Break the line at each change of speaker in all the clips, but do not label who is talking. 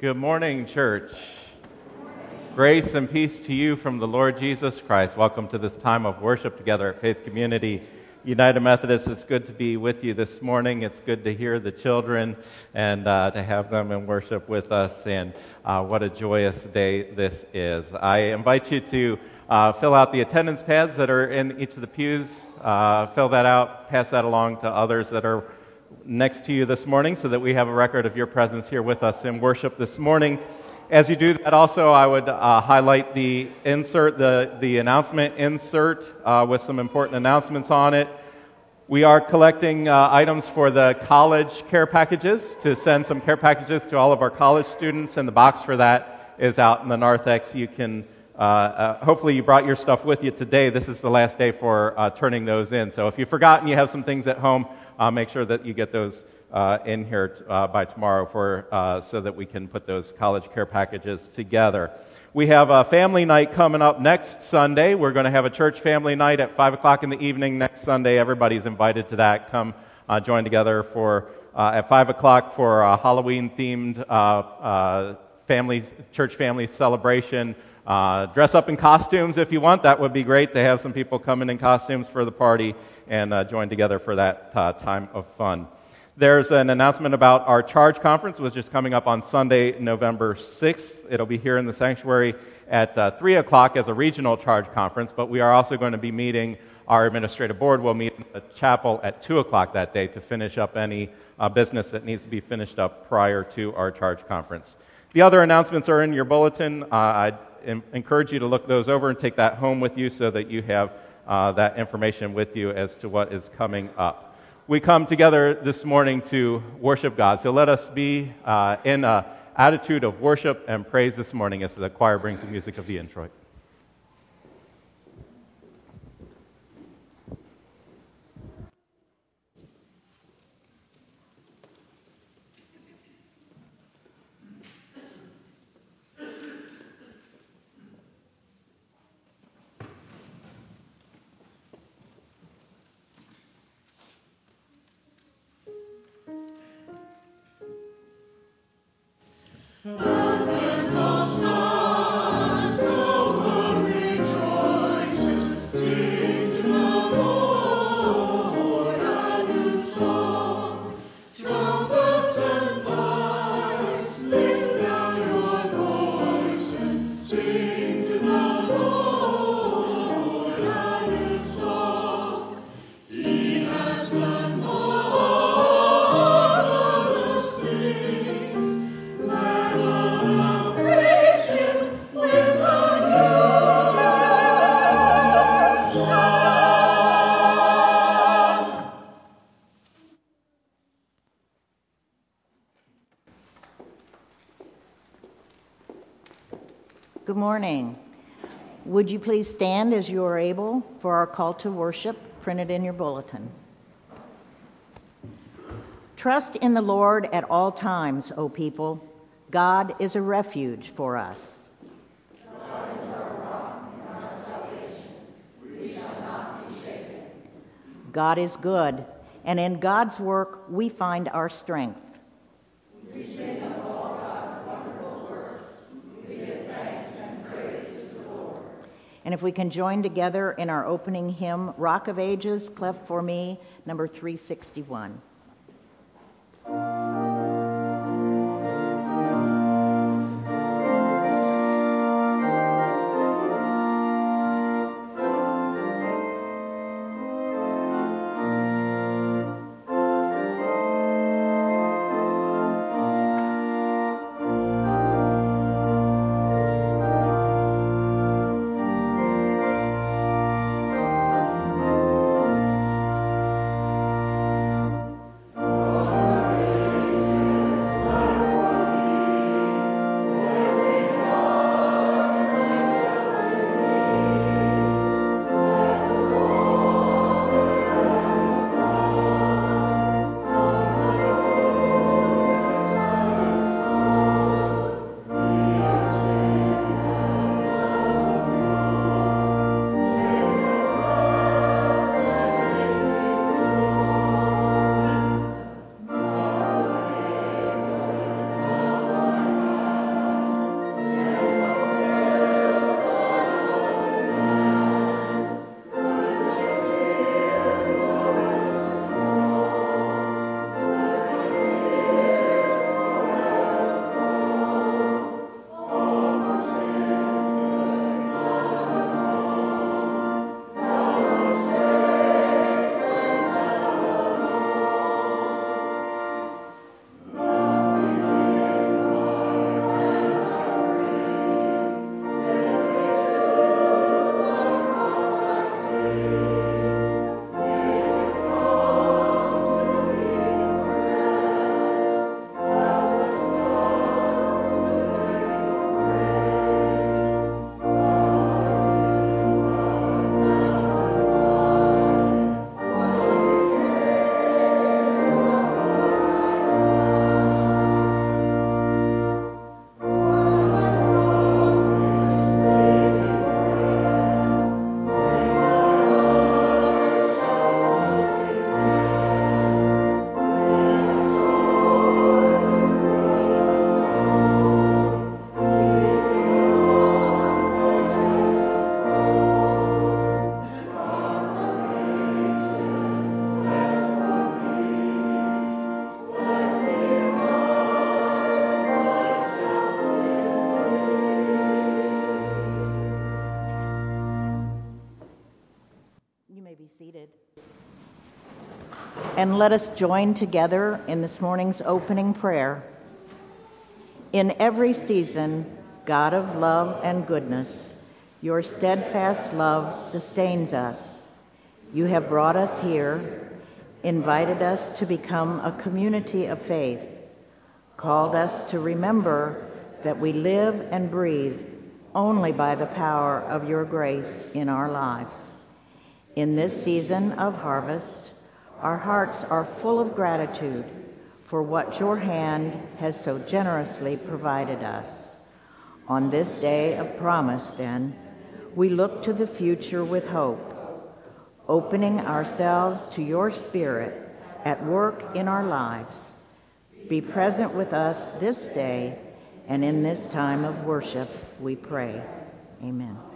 Good morning, church. Grace and peace to you from the Lord Jesus Christ. Welcome to this time of worship together at Faith Community United Methodist. It's good to be with you this morning. It's good to hear the children and uh, to have them in worship with us. And uh, what a joyous day this is. I invite you to uh, fill out the attendance pads that are in each of the pews. Uh, fill that out, pass that along to others that are next to you this morning so that we have a record of your presence here with us in worship this morning. As you do that, also, I would uh, highlight the insert, the, the announcement insert uh, with some important announcements on it. We are collecting uh, items for the college care packages to send some care packages to all of our college students, and the box for that is out in the narthex. You can, uh, uh, hopefully, you brought your stuff with you today. This is the last day for uh, turning those in. So if you've forgotten you have some things at home, uh, make sure that you get those uh, in here t- uh, by tomorrow for, uh, so that we can put those college care packages together. We have a family night coming up next Sunday. We're going to have a church family night at 5 o'clock in the evening next Sunday. Everybody's invited to that. Come uh, join together for, uh, at 5 o'clock for a Halloween themed family, church family celebration. Uh, dress up in costumes if you want. That would be great to have some people come in in costumes for the party and uh, join together for that uh, time of fun. There's an announcement about our Charge Conference, which is coming up on Sunday, November 6th. It'll be here in the sanctuary at uh, 3 o'clock as a regional Charge Conference, but we are also going to be meeting, our administrative board will meet in the chapel at 2 o'clock that day to finish up any uh, business that needs to be finished up prior to our Charge Conference. The other announcements are in your bulletin. Uh, I encourage you to look those over and take that home with you so that you have uh, that information with you as to what is coming up. We come together this morning to worship God. So let us be uh, in an attitude of worship and praise this morning as the choir brings the music of the introit.
Morning. Would you please stand as you are able for our call to worship printed in your bulletin? Trust in the Lord at all times, O people. God is a refuge for us. God is good, and in God's work we find our strength. And if we can join together in our opening hymn, Rock of Ages, Cleft for Me, number 361. And let us join together in this morning's opening prayer. In every season, God of love and goodness, your steadfast love sustains us. You have brought us here, invited us to become a community of faith, called us to remember that we live and breathe only by the power of your grace in our lives. In this season of harvest, our hearts are full of gratitude for what your hand has so generously provided us. On this day of promise, then, we look to the future with hope, opening ourselves to your Spirit at work in our lives. Be present with us this day and in this time of worship, we pray. Amen.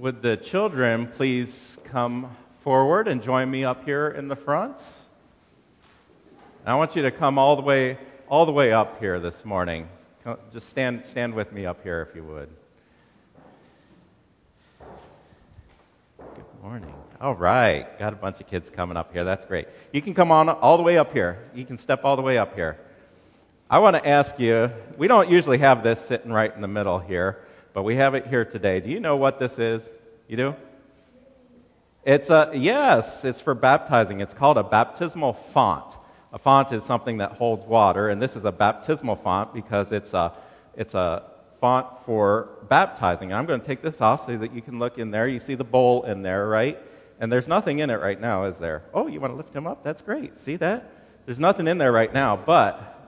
Would the children please come forward and join me up here in the front? I want you to come all the way all the way up here this morning. Just stand stand with me up here if you would. Good morning. All right. Got a bunch of kids coming up here. That's great. You can come on all the way up here. You can step all the way up here. I want to ask you, we don't usually have this sitting right in the middle here, but we have it here today. Do you know what this is? You do? It's a, yes, it's for baptizing. It's called a baptismal font. A font is something that holds water, and this is a baptismal font because it's a, it's a font for baptizing. And I'm going to take this off so that you can look in there. You see the bowl in there, right? And there's nothing in it right now, is there? Oh, you want to lift him up? That's great. See that? There's nothing in there right now, but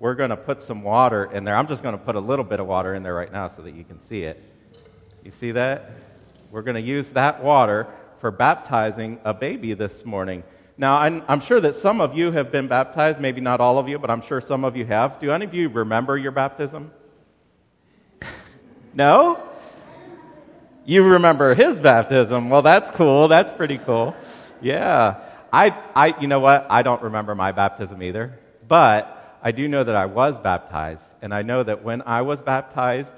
we're going to put some water in there. I'm just going to put a little bit of water in there right now so that you can see it. You see that? We're going to use that water for baptizing a baby this morning. Now, I'm, I'm, sure that some of you have been baptized, maybe not all of you, but I'm sure some of you have. Do any of you remember your baptism? no? You remember his baptism. Well, that's cool. That's pretty cool. Yeah. I, I, you know what? I don't remember my baptism either. But I do know that I was baptized, and I know that when I was baptized,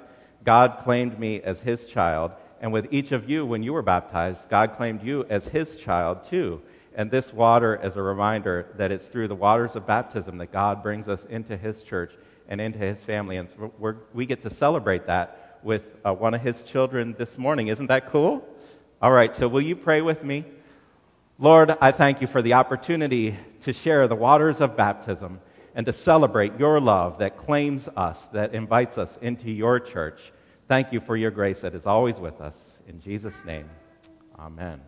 God claimed me as his child. And with each of you, when you were baptized, God claimed you as his child too. And this water is a reminder that it's through the waters of baptism that God brings us into his church and into his family. And so we get to celebrate that with uh, one of his children this morning. Isn't that cool? All right, so will you pray with me? Lord, I thank you for the opportunity to share the waters of baptism and to celebrate your love that claims us, that invites us into your church. Thank you for your grace that is always with us. In Jesus' name, amen.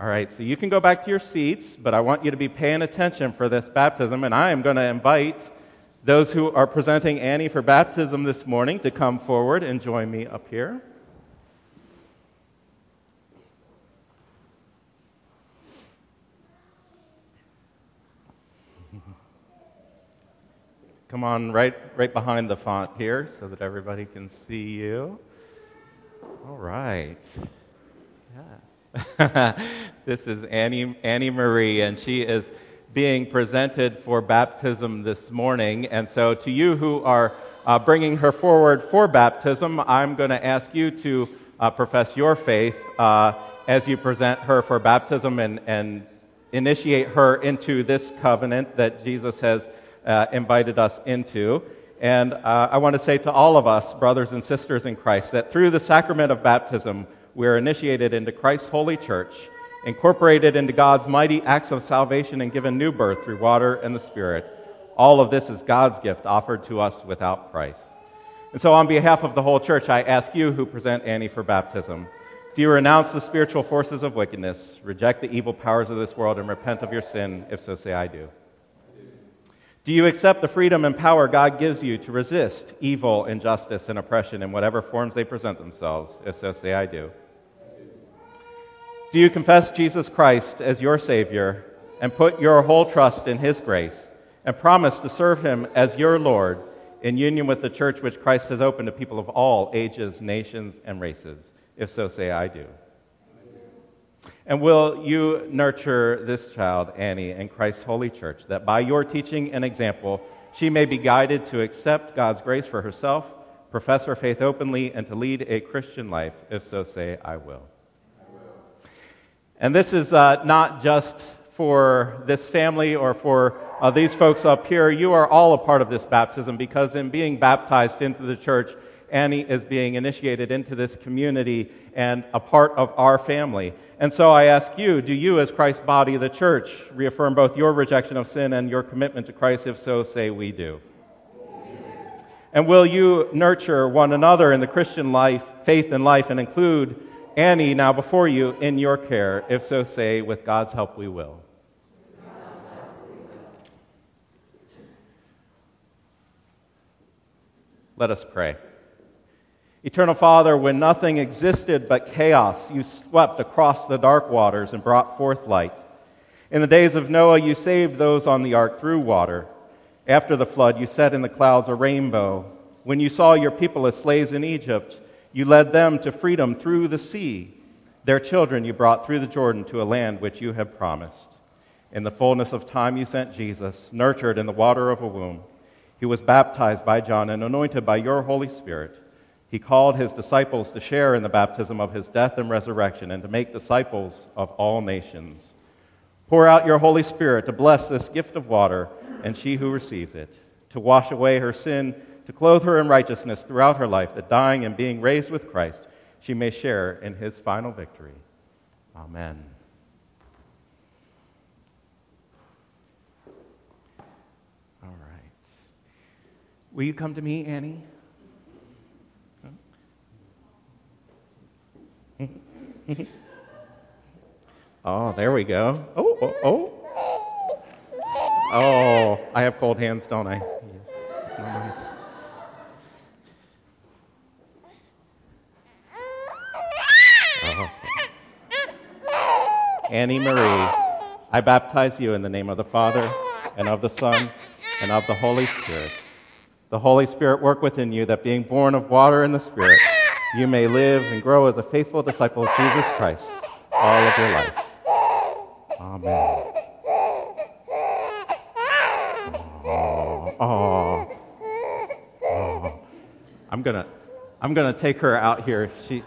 All right, so you can go back to your seats, but I want you to be paying attention for this baptism, and I am going to invite those who are presenting Annie for baptism this morning to come forward and join me up here. Come on right, right behind the font here so that everybody can see you. All right. Yes. this is Annie, Annie Marie, and she is being presented for baptism this morning. And so, to you who are uh, bringing her forward for baptism, I'm going to ask you to uh, profess your faith uh, as you present her for baptism and, and initiate her into this covenant that Jesus has uh, invited us into. And uh, I want to say to all of us, brothers and sisters in Christ, that through the sacrament of baptism, we are initiated into Christ's holy church, incorporated into God's mighty acts of salvation, and given new birth through water and the Spirit. All of this is God's gift offered to us without price. And so, on behalf of the whole church, I ask you who present Annie for baptism do you renounce the spiritual forces of wickedness, reject the evil powers of this world, and repent of your sin? If so, say, I do. Do you accept the freedom and power God gives you to resist evil, injustice, and oppression in whatever forms they present themselves? If so, say, I do. Do you confess Jesus Christ as your Savior and put your whole trust in His grace and promise to serve Him as your Lord in union with the church which Christ has opened to people of all ages, nations, and races? If so, say, I do. And will you nurture this child, Annie, in Christ's holy church, that by your teaching and example, she may be guided to accept God's grace for herself, profess her faith openly, and to lead a Christian life? If so, say, I will. And this is uh, not just for this family or for uh, these folks up here. You are all a part of this baptism because in being baptized into the church, Annie is being initiated into this community and a part of our family. And so I ask you, do you, as Christ's body, the church, reaffirm both your rejection of sin and your commitment to Christ? If so, say we do. And will you nurture one another in the Christian life, faith and life, and include Annie now before you in your care? If so, say, with God's help, we will. Let us pray. Eternal Father, when nothing existed but chaos, you swept across the dark waters and brought forth light. In the days of Noah, you saved those on the ark through water. After the flood, you set in the clouds a rainbow. When you saw your people as slaves in Egypt, you led them to freedom through the sea. Their children you brought through the Jordan to a land which you had promised. In the fullness of time, you sent Jesus, nurtured in the water of a womb. He was baptized by John and anointed by your Holy Spirit. He called his disciples to share in the baptism of his death and resurrection and to make disciples of all nations. Pour out your Holy Spirit to bless this gift of water and she who receives it, to wash away her sin, to clothe her in righteousness throughout her life, that dying and being raised with Christ, she may share in his final victory. Amen. All right. Will you come to me, Annie? oh, there we go. Oh, oh, oh. Oh, I have cold hands, don't I? Not nice. Oh. Annie Marie, I baptize you in the name of the Father, and of the Son, and of the Holy Spirit. The Holy Spirit work within you, that being born of water and the Spirit, you may live and grow as a faithful disciple of Jesus Christ all of your life. Amen. Oh, oh, oh. I'm gonna, I'm gonna take her out here. She,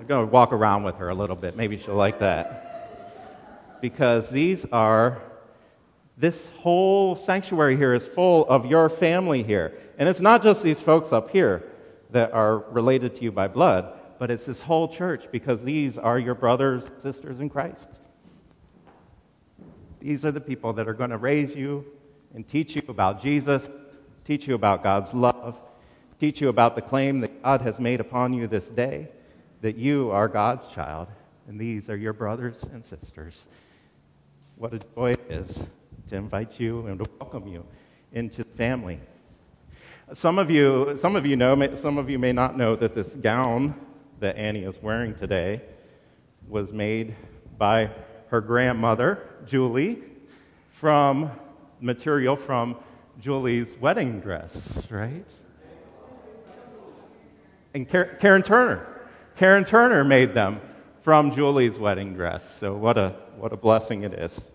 I'm gonna walk around with her a little bit. Maybe she'll like that. Because these are, this whole sanctuary here is full of your family here, and it's not just these folks up here that are related to you by blood, but it's this whole church because these are your brothers, sisters in Christ. These are the people that are going to raise you and teach you about Jesus, teach you about God's love, teach you about the claim that God has made upon you this day that you are God's child, and these are your brothers and sisters. What a joy it is to invite you and to welcome you into the family. Some of you, some of you know, some of you may not know that this gown that Annie is wearing today was made by her grandmother, Julie, from material from Julie's wedding dress, right? And Karen Turner. Karen Turner made them from Julie's wedding dress. So, what a, what a blessing it is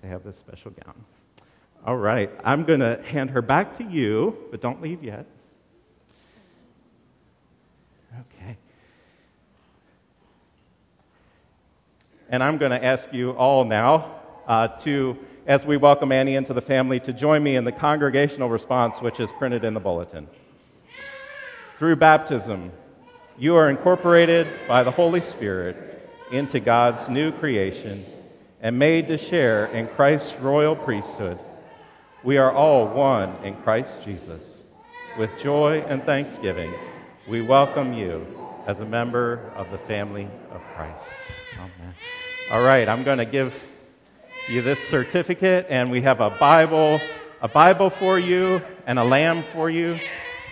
to have this special gown. All right, I'm going to hand her back to you, but don't leave yet. Okay. And I'm going to ask you all now uh, to, as we welcome Annie into the family, to join me in the congregational response, which is printed in the bulletin. Through baptism, you are incorporated by the Holy Spirit into God's new creation and made to share in Christ's royal priesthood we are all one in Christ Jesus. With joy and thanksgiving, we welcome you as a member of the family of Christ. Amen. All right, I'm going to give you this certificate, and we have a Bible, a Bible for you, and a lamb for you.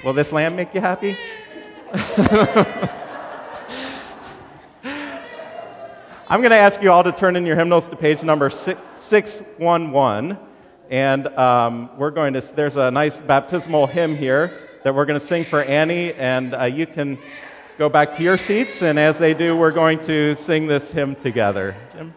Will this lamb make you happy? I'm going to ask you all to turn in your hymnals to page number 611. And um, we're going to, there's a nice baptismal hymn here that we're going to sing for Annie, and uh, you can go back to your seats. And as they do, we're going to sing this hymn together. Jim?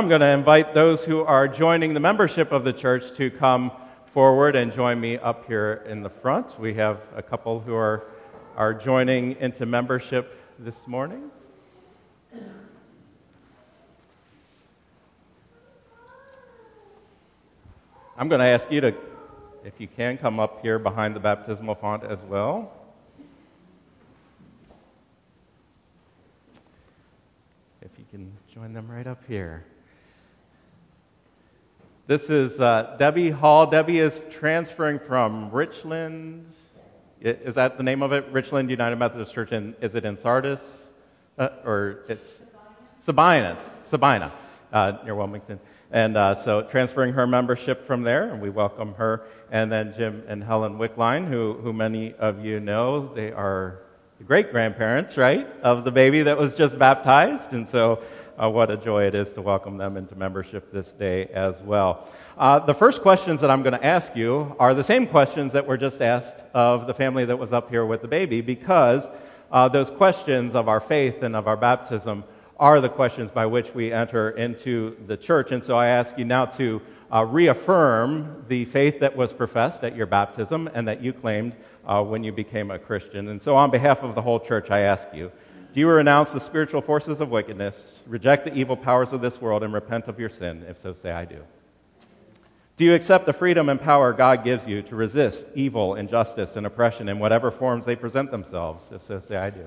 I'm going to invite those who are joining the membership of the church to come forward and join me up here in the front. We have a couple who are, are joining into membership this morning. I'm going to ask you to, if you can, come up here behind the baptismal font as well. If you can join them right up here. This is uh, Debbie Hall. Debbie is transferring from Richland. Is that the name of it? Richland United Methodist Church. And is it in Sardis? Uh, or it's Sabinus, Sabina, uh, near Wilmington. And uh, so transferring her membership from there, and we welcome her. And then Jim and Helen Wickline, who, who many of you know, they are the great grandparents, right, of the baby that was just baptized. And so, uh, what a joy it is to welcome them into membership this day as well. Uh, the first questions that I'm going to ask you are the same questions that were just asked of the family that was up here with the baby, because uh, those questions of our faith and of our baptism are the questions by which we enter into the church. And so I ask you now to uh, reaffirm the faith that was professed at your baptism and that you claimed uh, when you became a Christian. And so, on behalf of the whole church, I ask you do you renounce the spiritual forces of wickedness, reject the evil powers of this world, and repent of your sin? If so, say, I do. Do you accept the freedom and power God gives you to resist evil, injustice, and oppression in whatever forms they present themselves? If so, say, I do.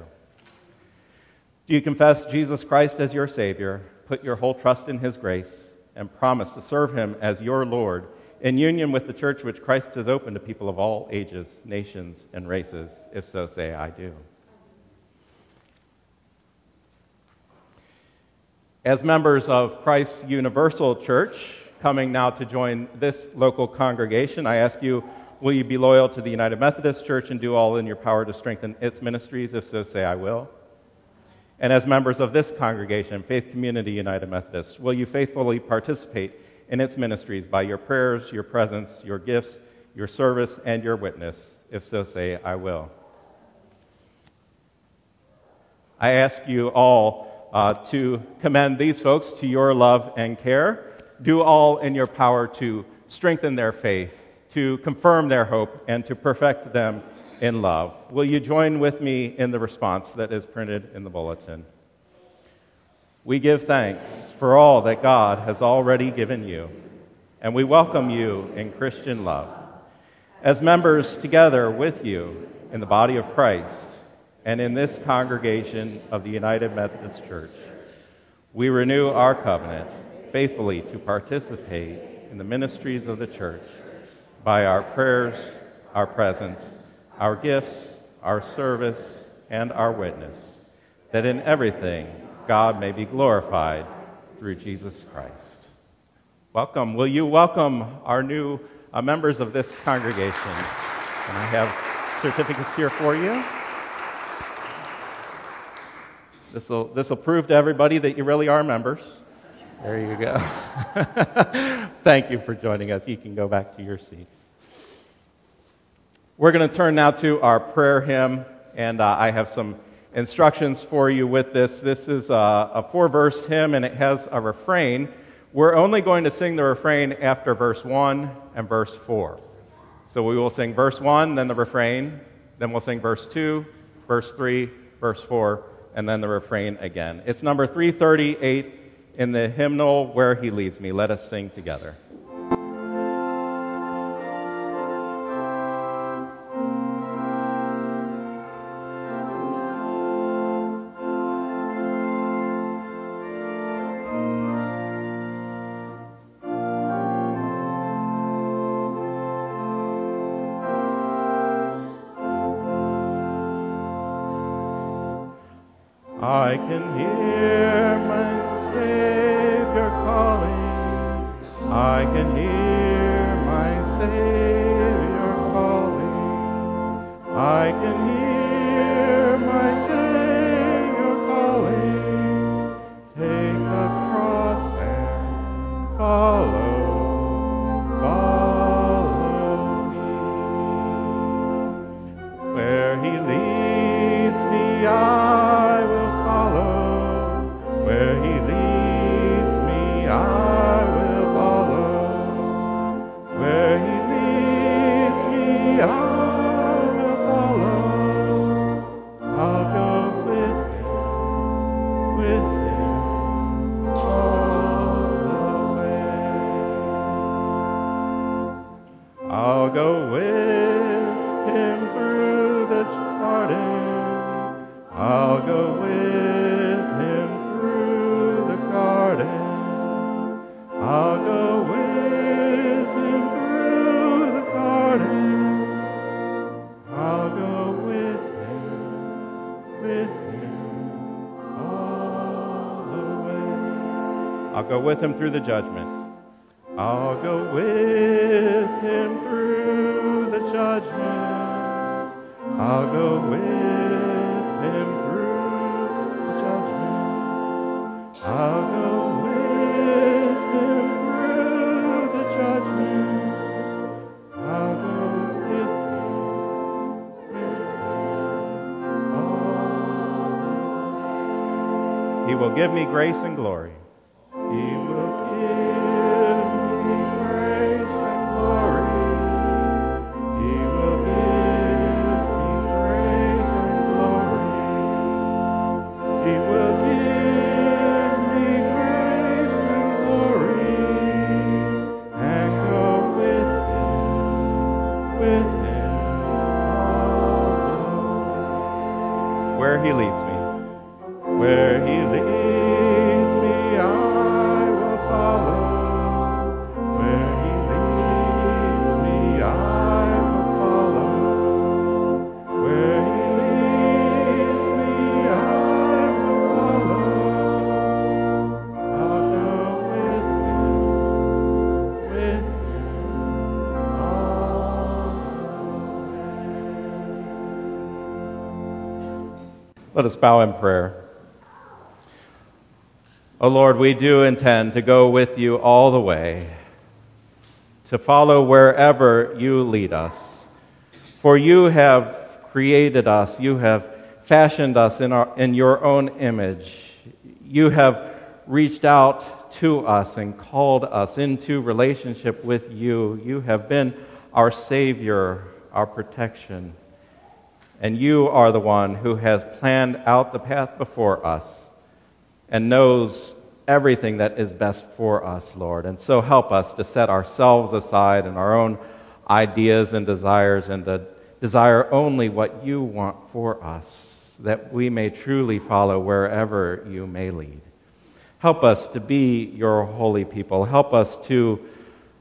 Do you confess Jesus Christ as your Savior, put your whole trust in His grace, and promise to serve Him as your Lord in union with the church which Christ has opened to people of all ages, nations, and races? If so, say, I do. As members of Christ's Universal Church, coming now to join this local congregation, I ask you, will you be loyal to the United Methodist Church and do all in your power to strengthen its ministries? If so, say, I will. And as members of this congregation, Faith Community United Methodist, will you faithfully participate in its ministries by your prayers, your presence, your gifts, your service, and your witness? If so, say, I will. I ask you all uh, to commend these folks to your love and care. Do all in your power to strengthen their faith, to confirm their hope, and to perfect them in love. Will you join with me in the response that is printed in the bulletin? We give thanks for all that God has already given you, and we welcome you in Christian love. As members together with you in the body of Christ and in this congregation of the United Methodist Church, we renew our covenant faithfully to participate in the ministries of the church by our prayers, our presence, our gifts, our service, and our witness, that in everything God may be glorified through Jesus Christ. Welcome. Will you welcome our new uh, members of this congregation? And I have certificates here for you. This will this will prove to everybody that you really are members. There you go. Thank you for joining us. You can go back to your seats. We're going to turn now to our prayer hymn, and uh, I have some instructions for you with this. This is a, a four verse hymn, and it has a refrain. We're only going to sing the refrain after verse 1 and verse 4. So we will sing verse 1, then the refrain, then we'll sing verse 2, verse 3, verse 4, and then the refrain again. It's number 338 in the hymnal Where He Leads Me. Let us sing together. I go with him through the judgment. I'll go with him through the judgment. I'll go with him through the judgment. I'll go with him through the judgment. I'll go with him, all. He will give me grace and glory. He leads me. Let us bow in prayer. O Lord, we do intend to go with you all the way, to follow wherever you lead us. For you have created us, you have fashioned us in, our, in your own image. You have reached out to us and called us into relationship with you. You have been our Savior, our protection. And you are the one who has planned out the path before us and knows everything that is best for us, Lord. And so help us to set ourselves aside and our own ideas and desires and to desire only what you want for us, that we may truly follow wherever you may lead. Help us to be your holy people. Help us to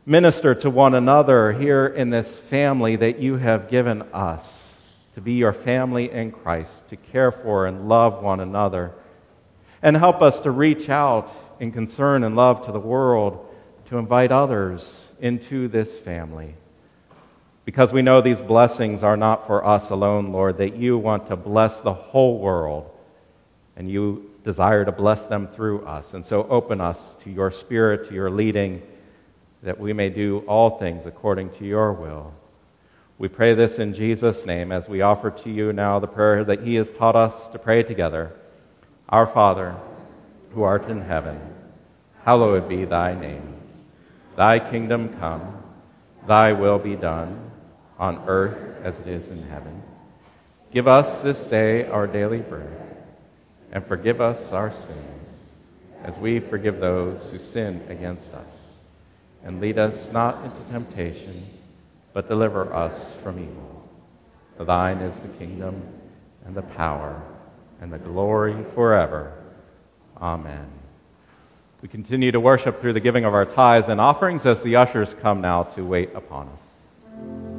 minister to one another here in this family that you have given us, to be your family in Christ, to care for and love one another. And help us to reach out in concern and love to the world, to invite others into this family. Because we know these blessings are not for us alone, Lord, that you want to bless the whole world, and you desire to bless them through us. And so open us to your spirit, to your leading, that we may do all things according to your will. We pray this in Jesus' name as we offer to you now the prayer that he has taught us to pray together. Our Father, who art in heaven, hallowed be thy name. Thy kingdom come, thy will be done, on earth as it is in heaven. Give us this day our daily bread, and forgive us our sins, as we forgive those who sin against us. And lead us not into temptation but deliver us from evil. For thine is the kingdom and the power and the glory forever. Amen. We continue to worship through the giving of our tithes and offerings as the ushers come now to wait upon us.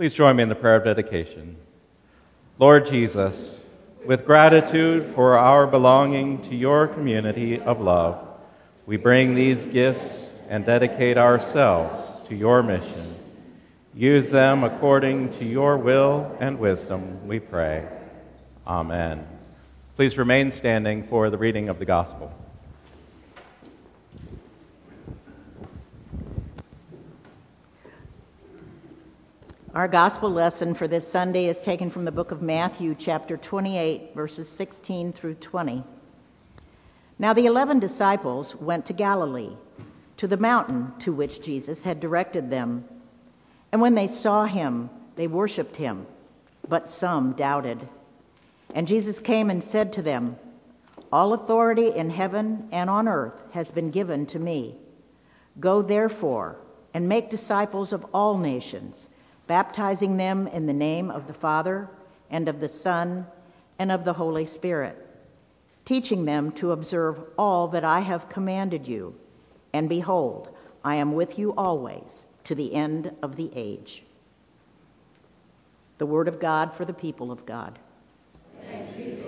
Please join me in the prayer of dedication. Lord Jesus, with gratitude for our belonging to your community of love, we bring these gifts and dedicate ourselves to your mission. Use them according to your will and wisdom, we pray. Amen. Please remain standing for the reading of the gospel.
Our gospel lesson for this Sunday is taken from the book of Matthew, chapter 28, verses 16 through 20. Now the eleven disciples went to Galilee, to the mountain to which Jesus had directed them. And when they saw him, they worshiped him, but some doubted. And Jesus came and said to them, All authority in heaven and on earth has been given to me. Go therefore and make disciples of all nations baptizing them in the name of the Father, and of the Son, and of the Holy Spirit, teaching them to observe all that I have commanded you. And behold, I am with you always to the end of the age. The word of God for the people of God.
Thanks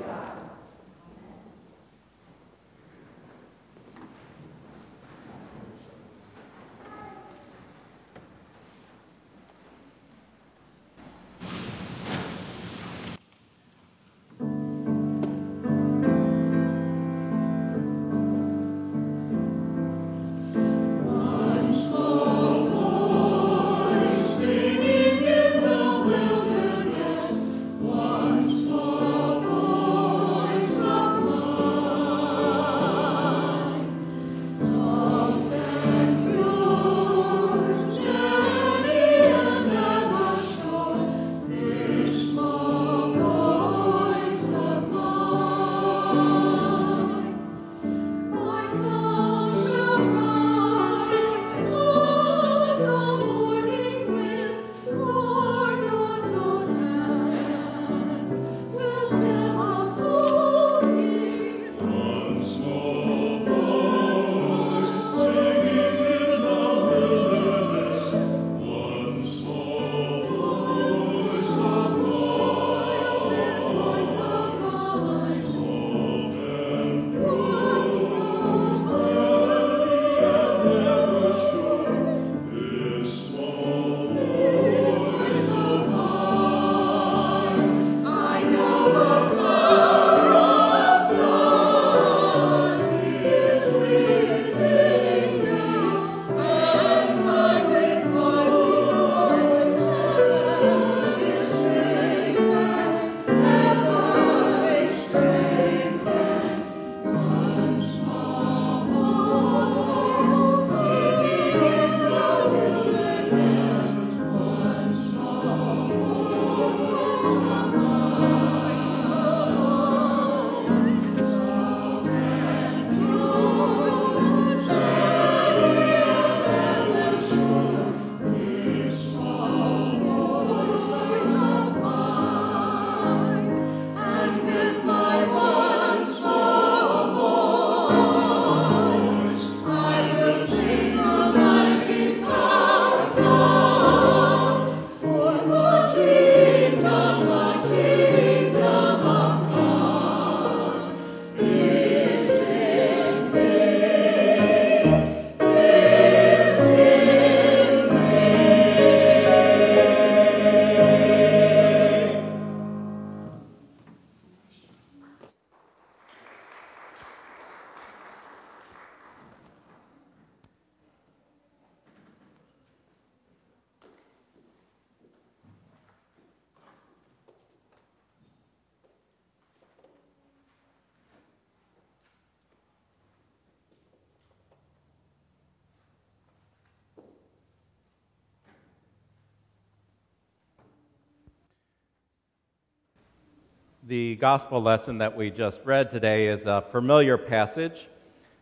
gospel lesson that we just read today is a familiar passage,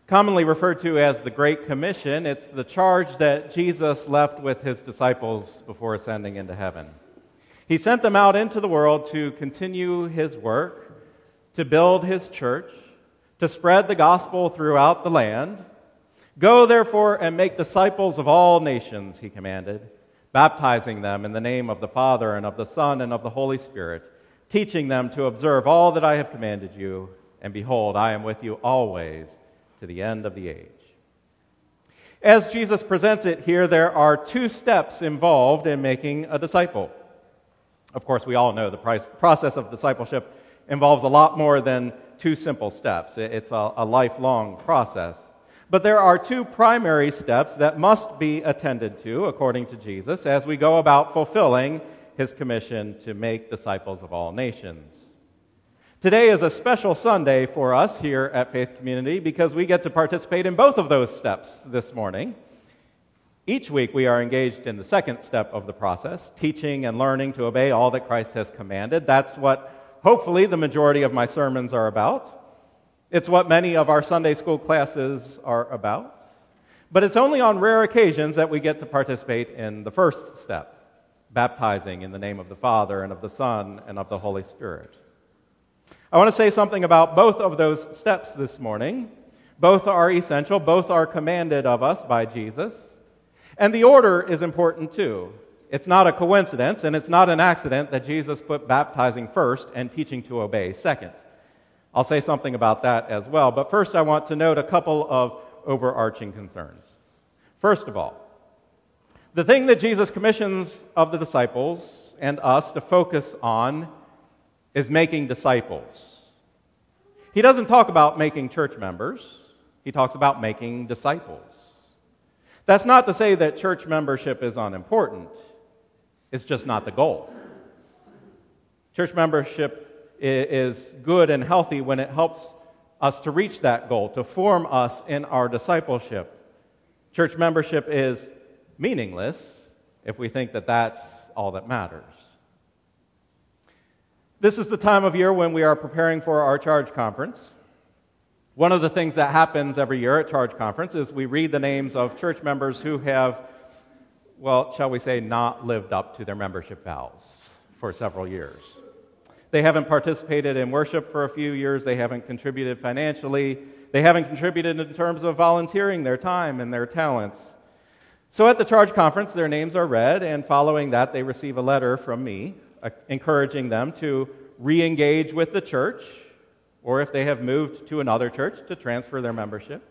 commonly referred to as the Great Commission. It's the charge that Jesus left with his disciples before ascending into heaven. He sent them out into the world to continue his work, to build his church, to spread the gospel throughout the land. Go, therefore, and make disciples of all nations, he commanded, baptizing them in the name of the Father and of the Son and of the Holy Spirit teaching them to observe all that I have commanded you. And behold, I am with you always to the end of the age. As Jesus presents it here, there are two steps involved in making a disciple. Of course, we all know the process of discipleship involves a lot more than two simple steps, it's a, lifelong process. But there are two primary steps that must be attended to, according to Jesus, as we go about fulfilling his commission to make disciples of all nations. Today is a special Sunday for us here at Faith Community because we get to participate in both of those steps this morning. Each week, we are engaged in the second step of the process, teaching and learning to obey all that Christ has commanded. That's what hopefully the majority of my sermons are about. It's what many of our Sunday school classes are about. But it's only on rare occasions that we get to participate in the first step baptizing in the name of the Father and of the Son and of the Holy Spirit. I want to say something about both of those steps this morning. Both are essential, both are commanded of us by Jesus. And the order is important too. It's not a coincidence and it's not an accident that Jesus put baptizing first and teaching to obey second. I'll say something about that as well, but first I want to note a couple of overarching concerns. First of all, the thing that Jesus commissions of the disciples and us to focus on is making disciples. He doesn't talk about making church members, he talks about making disciples. That's not to say that church membership is unimportant, it's just not the goal. Church membership is good and healthy when it helps us to reach that goal, to form us in our discipleship. Church membership is meaningless if we think that that's all that matters. This is the time of year when we are preparing for our charge conference. One of the things that happens every year at charge conference is we read the names of church members who have, well, shall we say, not lived up to their membership vows for several years. They haven't participated in worship for a few years, they haven't contributed financially, they haven't contributed in terms of volunteering their time and their talents. So at the charge conference, their names are read, and following that, they receive a letter from me uh, encouraging them to re engage with the church, or if they have moved to another church, to transfer their membership.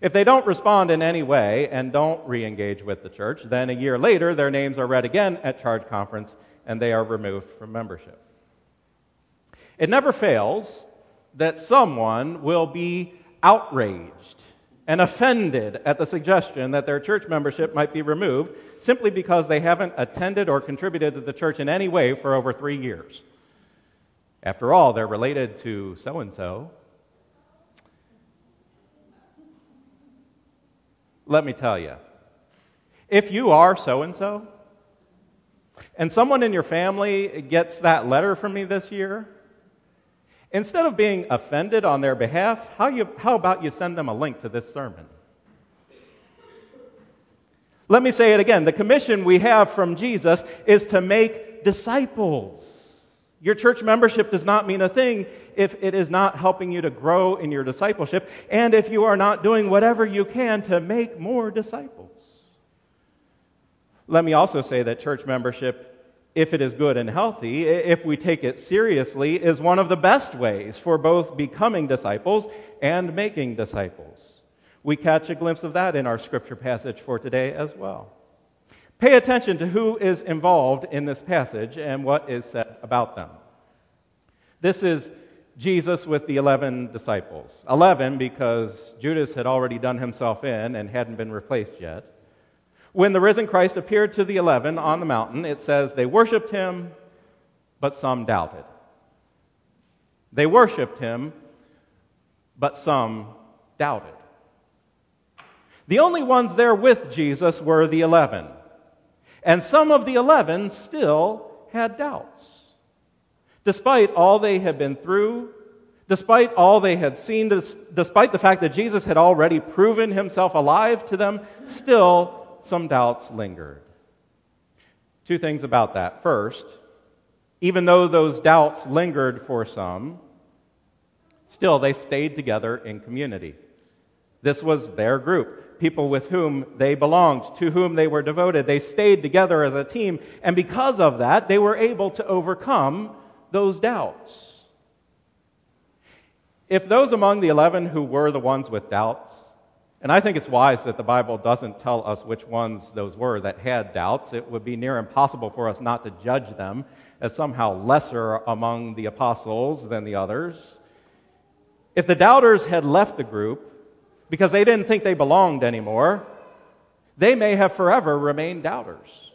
If they don't respond in any way and don't re engage with the church, then a year later, their names are read again at charge conference and they are removed from membership. It never fails that someone will be outraged and offended at the suggestion that their church membership might be removed simply because they haven't attended or contributed to the church in any way for over three years. After all, they're related to so and so. Let me tell you if you are so and so, and someone in your family gets that letter from me this year, Instead of being offended on their behalf, how, you, how about you send them a link to this sermon? Let me say it again. The commission we have from Jesus is to make disciples. Your church membership does not mean a thing if it is not helping you to grow in your discipleship and if you are not doing whatever you can to make more disciples. Let me also say that church membership if it is good and healthy, if we take it seriously, is one of the best ways for both becoming disciples and making disciples. We catch a glimpse of that in our scripture passage for today as well. Pay attention to who is involved in this passage and what is said about them. This is Jesus with the 11 disciples. 11 because Judas had already done himself in and hadn't been replaced yet. When the risen Christ appeared to the eleven on the mountain, it says they worshiped him, but some doubted. They worshiped him, but some doubted. The only ones there with Jesus were the eleven. And some of the eleven still had doubts. Despite all they had been through, despite all they had seen, despite the fact that Jesus had already proven himself alive to them, still some doubts lingered. Two things about that. First, even though those doubts lingered for some, still they stayed together in community. This was their group, people with whom they belonged, to whom they were devoted. They stayed together as a team, and because of that, they were able to overcome those doubts. If those among the 11 who were the ones with doubts and I think it's wise that the Bible doesn't tell us which ones those were that had doubts. It would be near impossible for us not to judge them as somehow lesser among the apostles than the others. If the doubters had left the group because they didn't think they belonged anymore, they may have forever remained doubters.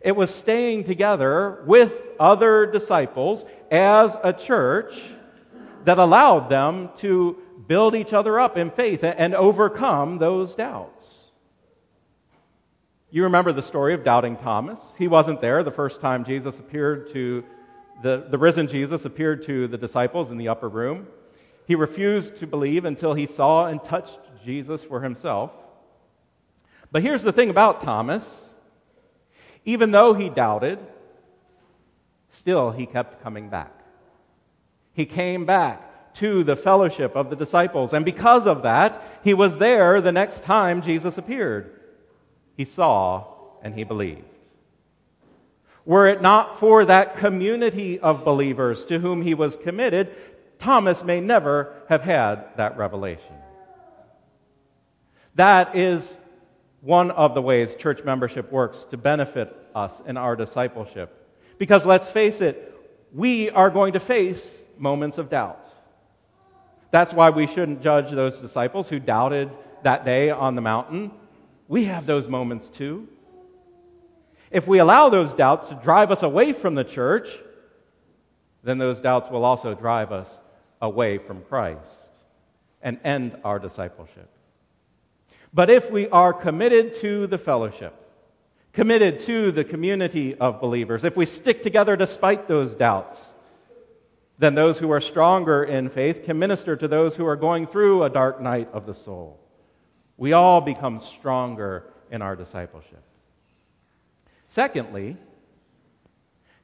It was staying together with other disciples as a church that allowed them to build each other up in faith and overcome those doubts. You remember the story of doubting Thomas. He wasn't there the first time Jesus appeared to the, the risen Jesus appeared to the disciples in the upper room. He refused to believe until he saw and touched Jesus for himself. But here's the thing about Thomas even though he doubted, still he kept coming back. He came back to the fellowship of the disciples. And because of that, he was there the next time Jesus appeared. He saw and he believed. Were it not for that community of believers to whom he was committed, Thomas may never have had that revelation. That is one of the ways church membership works to benefit us in our discipleship. Because let's face it, we are going to face moments of doubt. That's why we shouldn't judge those disciples who doubted that day on the mountain. We have those moments too. If we allow those doubts to drive us away from the church, then those doubts will also drive us away from Christ and end our discipleship. But if we are committed to the fellowship, committed to the community of believers, if we stick together despite those doubts, then those who are stronger in faith can minister to those who are going through a dark night of the soul. We all become stronger in our discipleship. Secondly,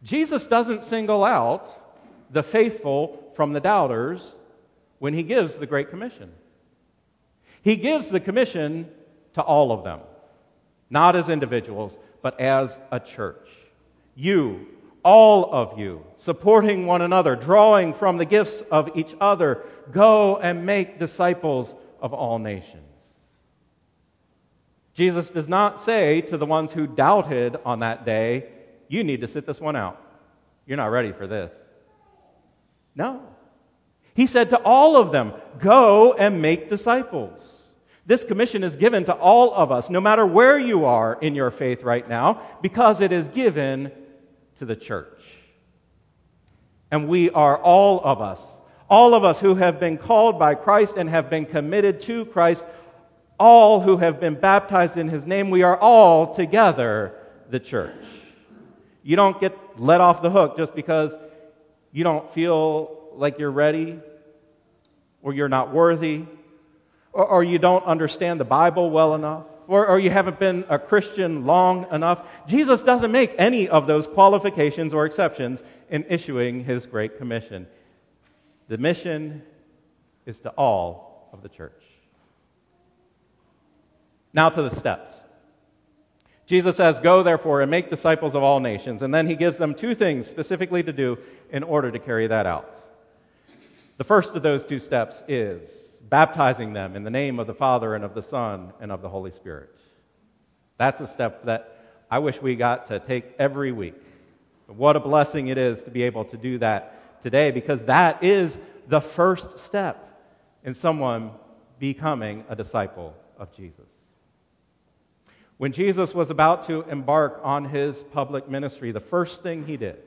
Jesus doesn't single out the faithful from the doubters when he gives the Great Commission. He gives the commission to all of them, not as individuals, but as a church. You, all of you, supporting one another, drawing from the gifts of each other, go and make disciples of all nations. Jesus does not say to the ones who doubted on that day, You need to sit this one out. You're not ready for this. No. He said to all of them, Go and make disciples. This commission is given to all of us, no matter where you are in your faith right now, because it is given to the church. And we are all of us, all of us who have been called by Christ and have been committed to Christ, all who have been baptized in his name, we are all together the church. You don't get let off the hook just because you don't feel like you're ready or you're not worthy or, or you don't understand the Bible well enough, or, or you haven't been a Christian long enough. Jesus doesn't make any of those qualifications or exceptions in issuing his Great Commission. The mission is to all of the church. Now to the steps. Jesus says, Go therefore and make disciples of all nations. And then he gives them two things specifically to do in order to carry that out. The first of those two steps is baptizing them in the name of the Father and of the Son and of the Holy Spirit. That's a step that I wish we got to take every week. What a blessing it is to be able to do that today because that is the first step in someone becoming a disciple of Jesus. When Jesus was about to embark on his public ministry, the first thing he did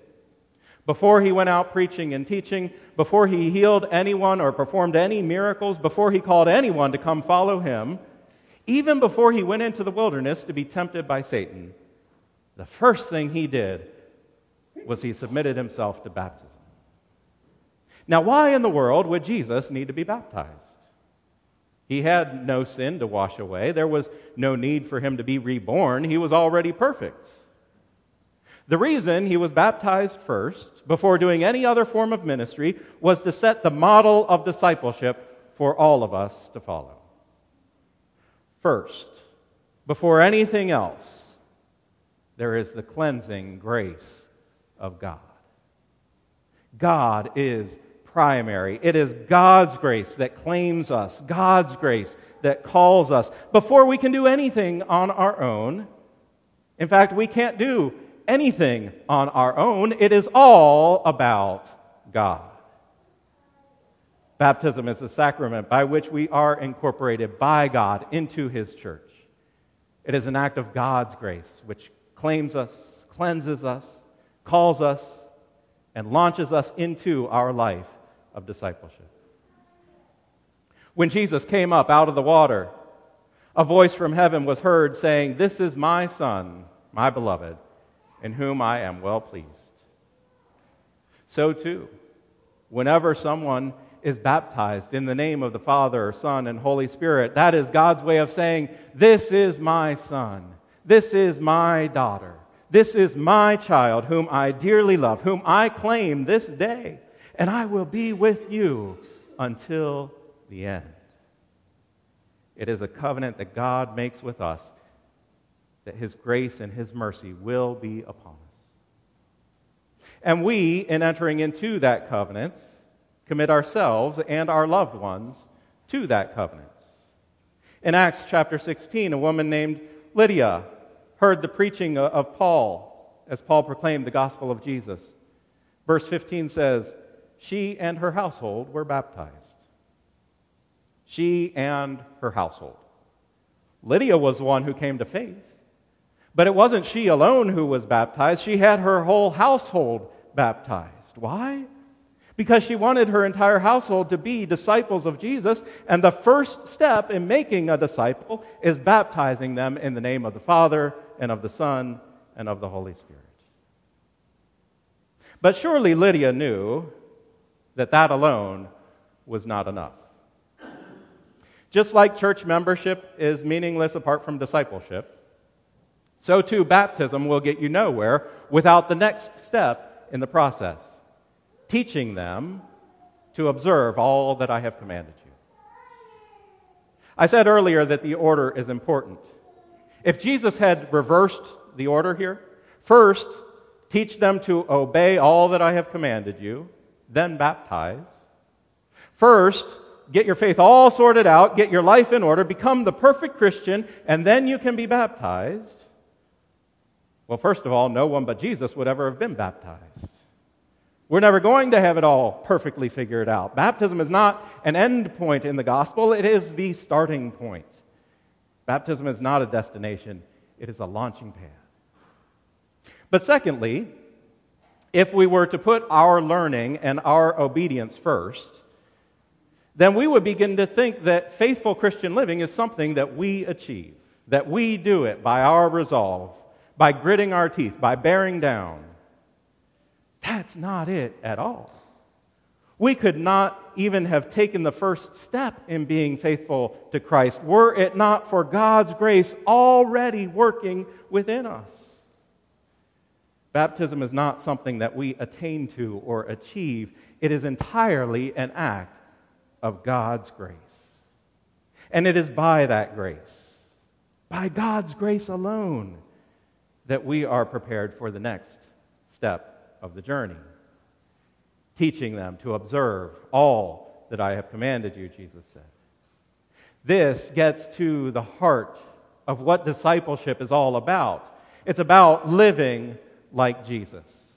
before he went out preaching and teaching, before he healed anyone or performed any miracles, before he called anyone to come follow him, even before he went into the wilderness to be tempted by Satan, the first thing he did was he submitted himself to baptism. Now, why in the world would Jesus need to be baptized? He had no sin to wash away. There was no need for him to be reborn. He was already perfect. The reason he was baptized first, before doing any other form of ministry, was to set the model of discipleship for all of us to follow. First, before anything else, there is the cleansing grace of God. God is primary. It is God's grace that claims us, God's grace that calls us before we can do anything on our own. In fact, we can't do anything on our own, it is all about God. Baptism is a sacrament by which we are incorporated by God into His church. It is an act of God's grace which claims us, cleanses us, calls us, and launches us into our life of discipleship. When Jesus came up out of the water, a voice from heaven was heard saying, This is my Son, my beloved in whom I am well pleased. So, too, whenever someone is baptized in the name of the Father, Son, and Holy Spirit, that is God's way of saying, This is my Son, this is my daughter, this is my child, whom I dearly love, whom I claim this day, and I will be with you until the end. It is a covenant that God makes with us that His grace and His mercy will be upon us. And we, in entering into that covenant, commit ourselves and our loved ones to that covenant. In Acts chapter 16, a woman named Lydia heard the preaching of Paul as Paul proclaimed the gospel of Jesus. Verse 15 says, She and her household were baptized. She and her household. Lydia was the one who came to faith. But it wasn't she alone who was baptized, she had her whole household baptized. Why? because she wanted her entire household to be disciples of Jesus. And the first step in making a disciple is baptizing them in the name of the Father and of the Son and of the Holy Spirit. But surely Lydia knew that that alone was not enough. Just like church membership is meaningless apart from discipleship, so too baptism will get you nowhere without the next step in the process teaching them to observe all that I have commanded you. I said earlier that the order is important. If Jesus had reversed the order here, first, teach them to obey all that I have commanded you, then baptize. First, get your faith all sorted out, get your life in order, become the perfect Christian, and then you can be baptized. Well, first of all, no one but Jesus would ever have been baptized. We're never going to have it all perfectly figured out. Baptism is not an end point in the gospel, it is the starting point. Baptism is not a destination, it is a launching pad. But secondly, if we were to put our learning and our obedience first, then we would begin to think that faithful Christian living is something that we achieve, that we do it by our resolve, by gritting our teeth, by bearing down. That's not it at all. We could not even have taken the first step in being faithful to Christ were it not for God's grace already working within us. Baptism is not something that we attain to or achieve, it is entirely an act of God's grace. And it is by that grace, by God's grace alone, that we are prepared for the next step of the journey, teaching them to observe all that I have commanded you, Jesus said. This gets to the heart of what discipleship is all about. It's about living like Jesus.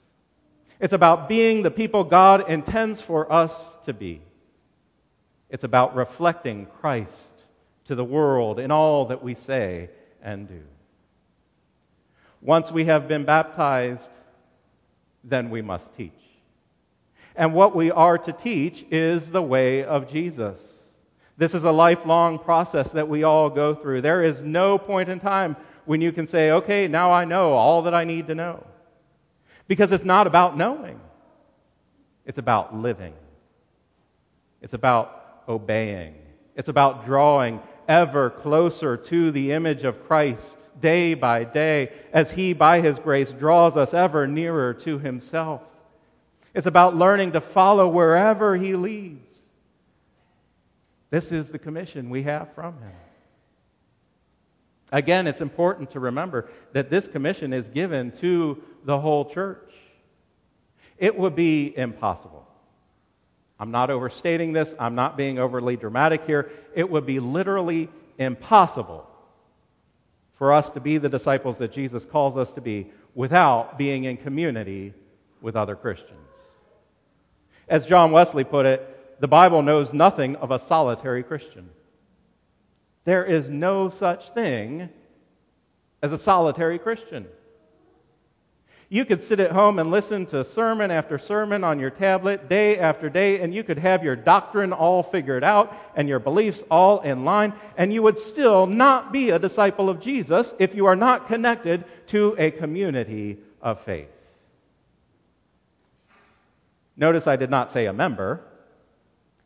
It's about being the people God intends for us to be. It's about reflecting Christ to the world in all that we say and do. Once we have been baptized, then we must teach. And what we are to teach is the way of Jesus. This is a lifelong process that we all go through. There is no point in time when you can say, okay, now I know all that I need to know. Because it's not about knowing, it's about living, it's about obeying, it's about drawing ever closer to the image of Christ day by day as He, by His grace, draws us ever nearer to Himself. It's about learning to follow wherever He leads. This is the commission we have from Him. Again, it's important to remember that this commission is given to the whole church. It would be impossible I'm not overstating this, I'm not being overly dramatic here. It would be literally impossible for us to be the disciples that Jesus calls us to be without being in community with other Christians. As John Wesley put it, the Bible knows nothing of a solitary Christian. There is no such thing as a solitary Christian. You could sit at home and listen to sermon after sermon on your tablet day after day, and you could have your doctrine all figured out and your beliefs all in line, and you would still not be a disciple of Jesus if you are not connected to a community of faith. Notice I did not say a member,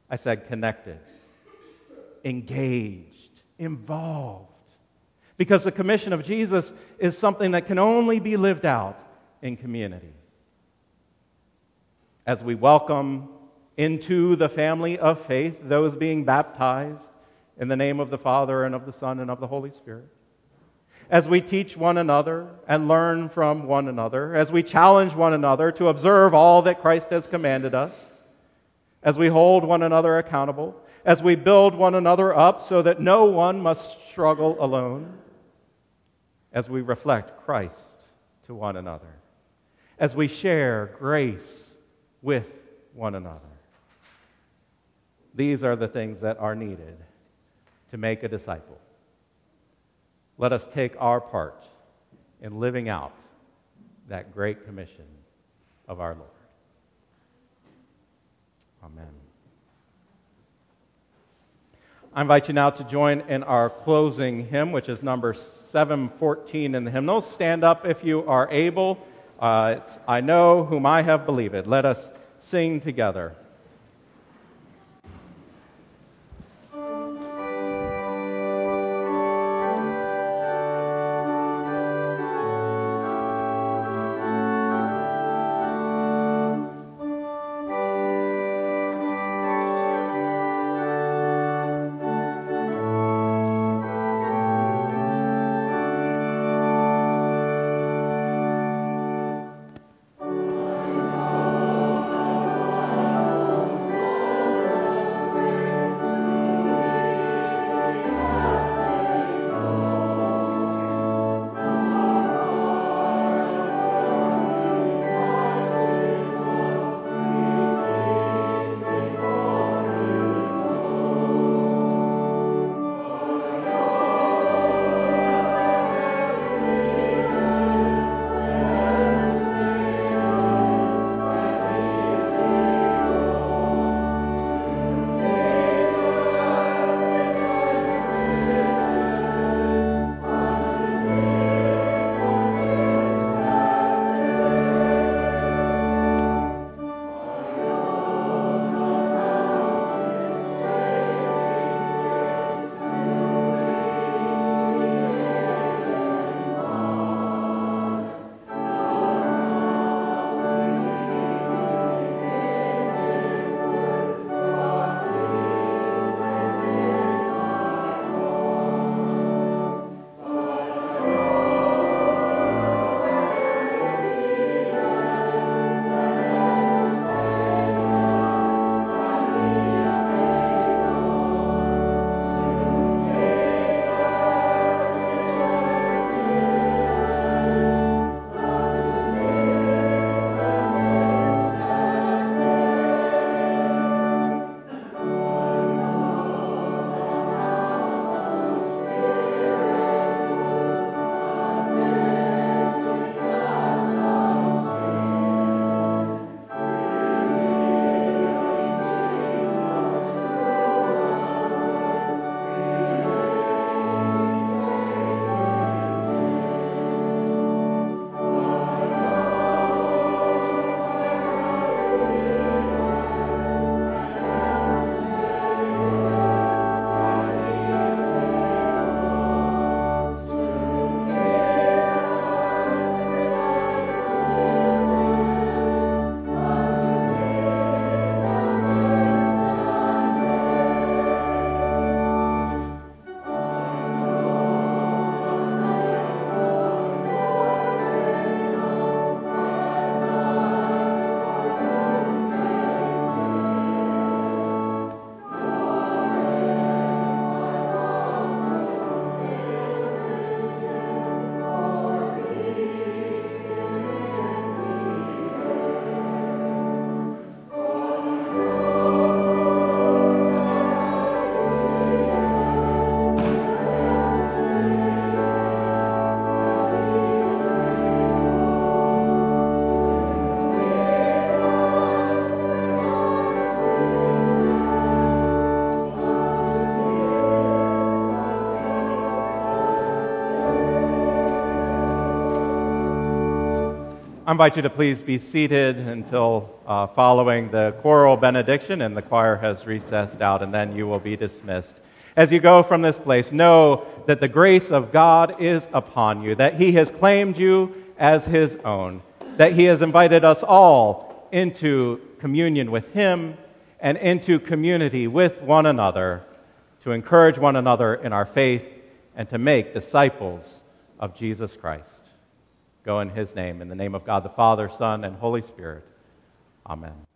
I said connected, engaged, involved. Because the commission of Jesus is something that can only be lived out in community. As we welcome into the family of faith those being baptized in the name of the Father and of the Son and of the Holy Spirit. As we teach one another and learn from one another, as we challenge one another to observe all that Christ has commanded us, as we hold one another accountable, as we build one another up so that no one must struggle alone, as we reflect Christ to one another as we share grace with one another. These are the things that are needed to make a disciple. Let us take our part in living out that great commission of our Lord. Amen. I invite you now to join in our closing hymn, which is number 714 in the hymnals. Stand up if you are able. Uh, I know whom I have believed. Let us sing together. I invite you to please be seated until uh, following the choral benediction, and the choir has recessed out, and then you will be dismissed. As you go from this place, know that the grace of God is upon you, that He has claimed you as His own, that He has invited us all into communion with Him and into community with one another to encourage one another in our faith and to make disciples of Jesus Christ. Go in his name, in the name of God the Father, Son, and Holy Spirit. Amen.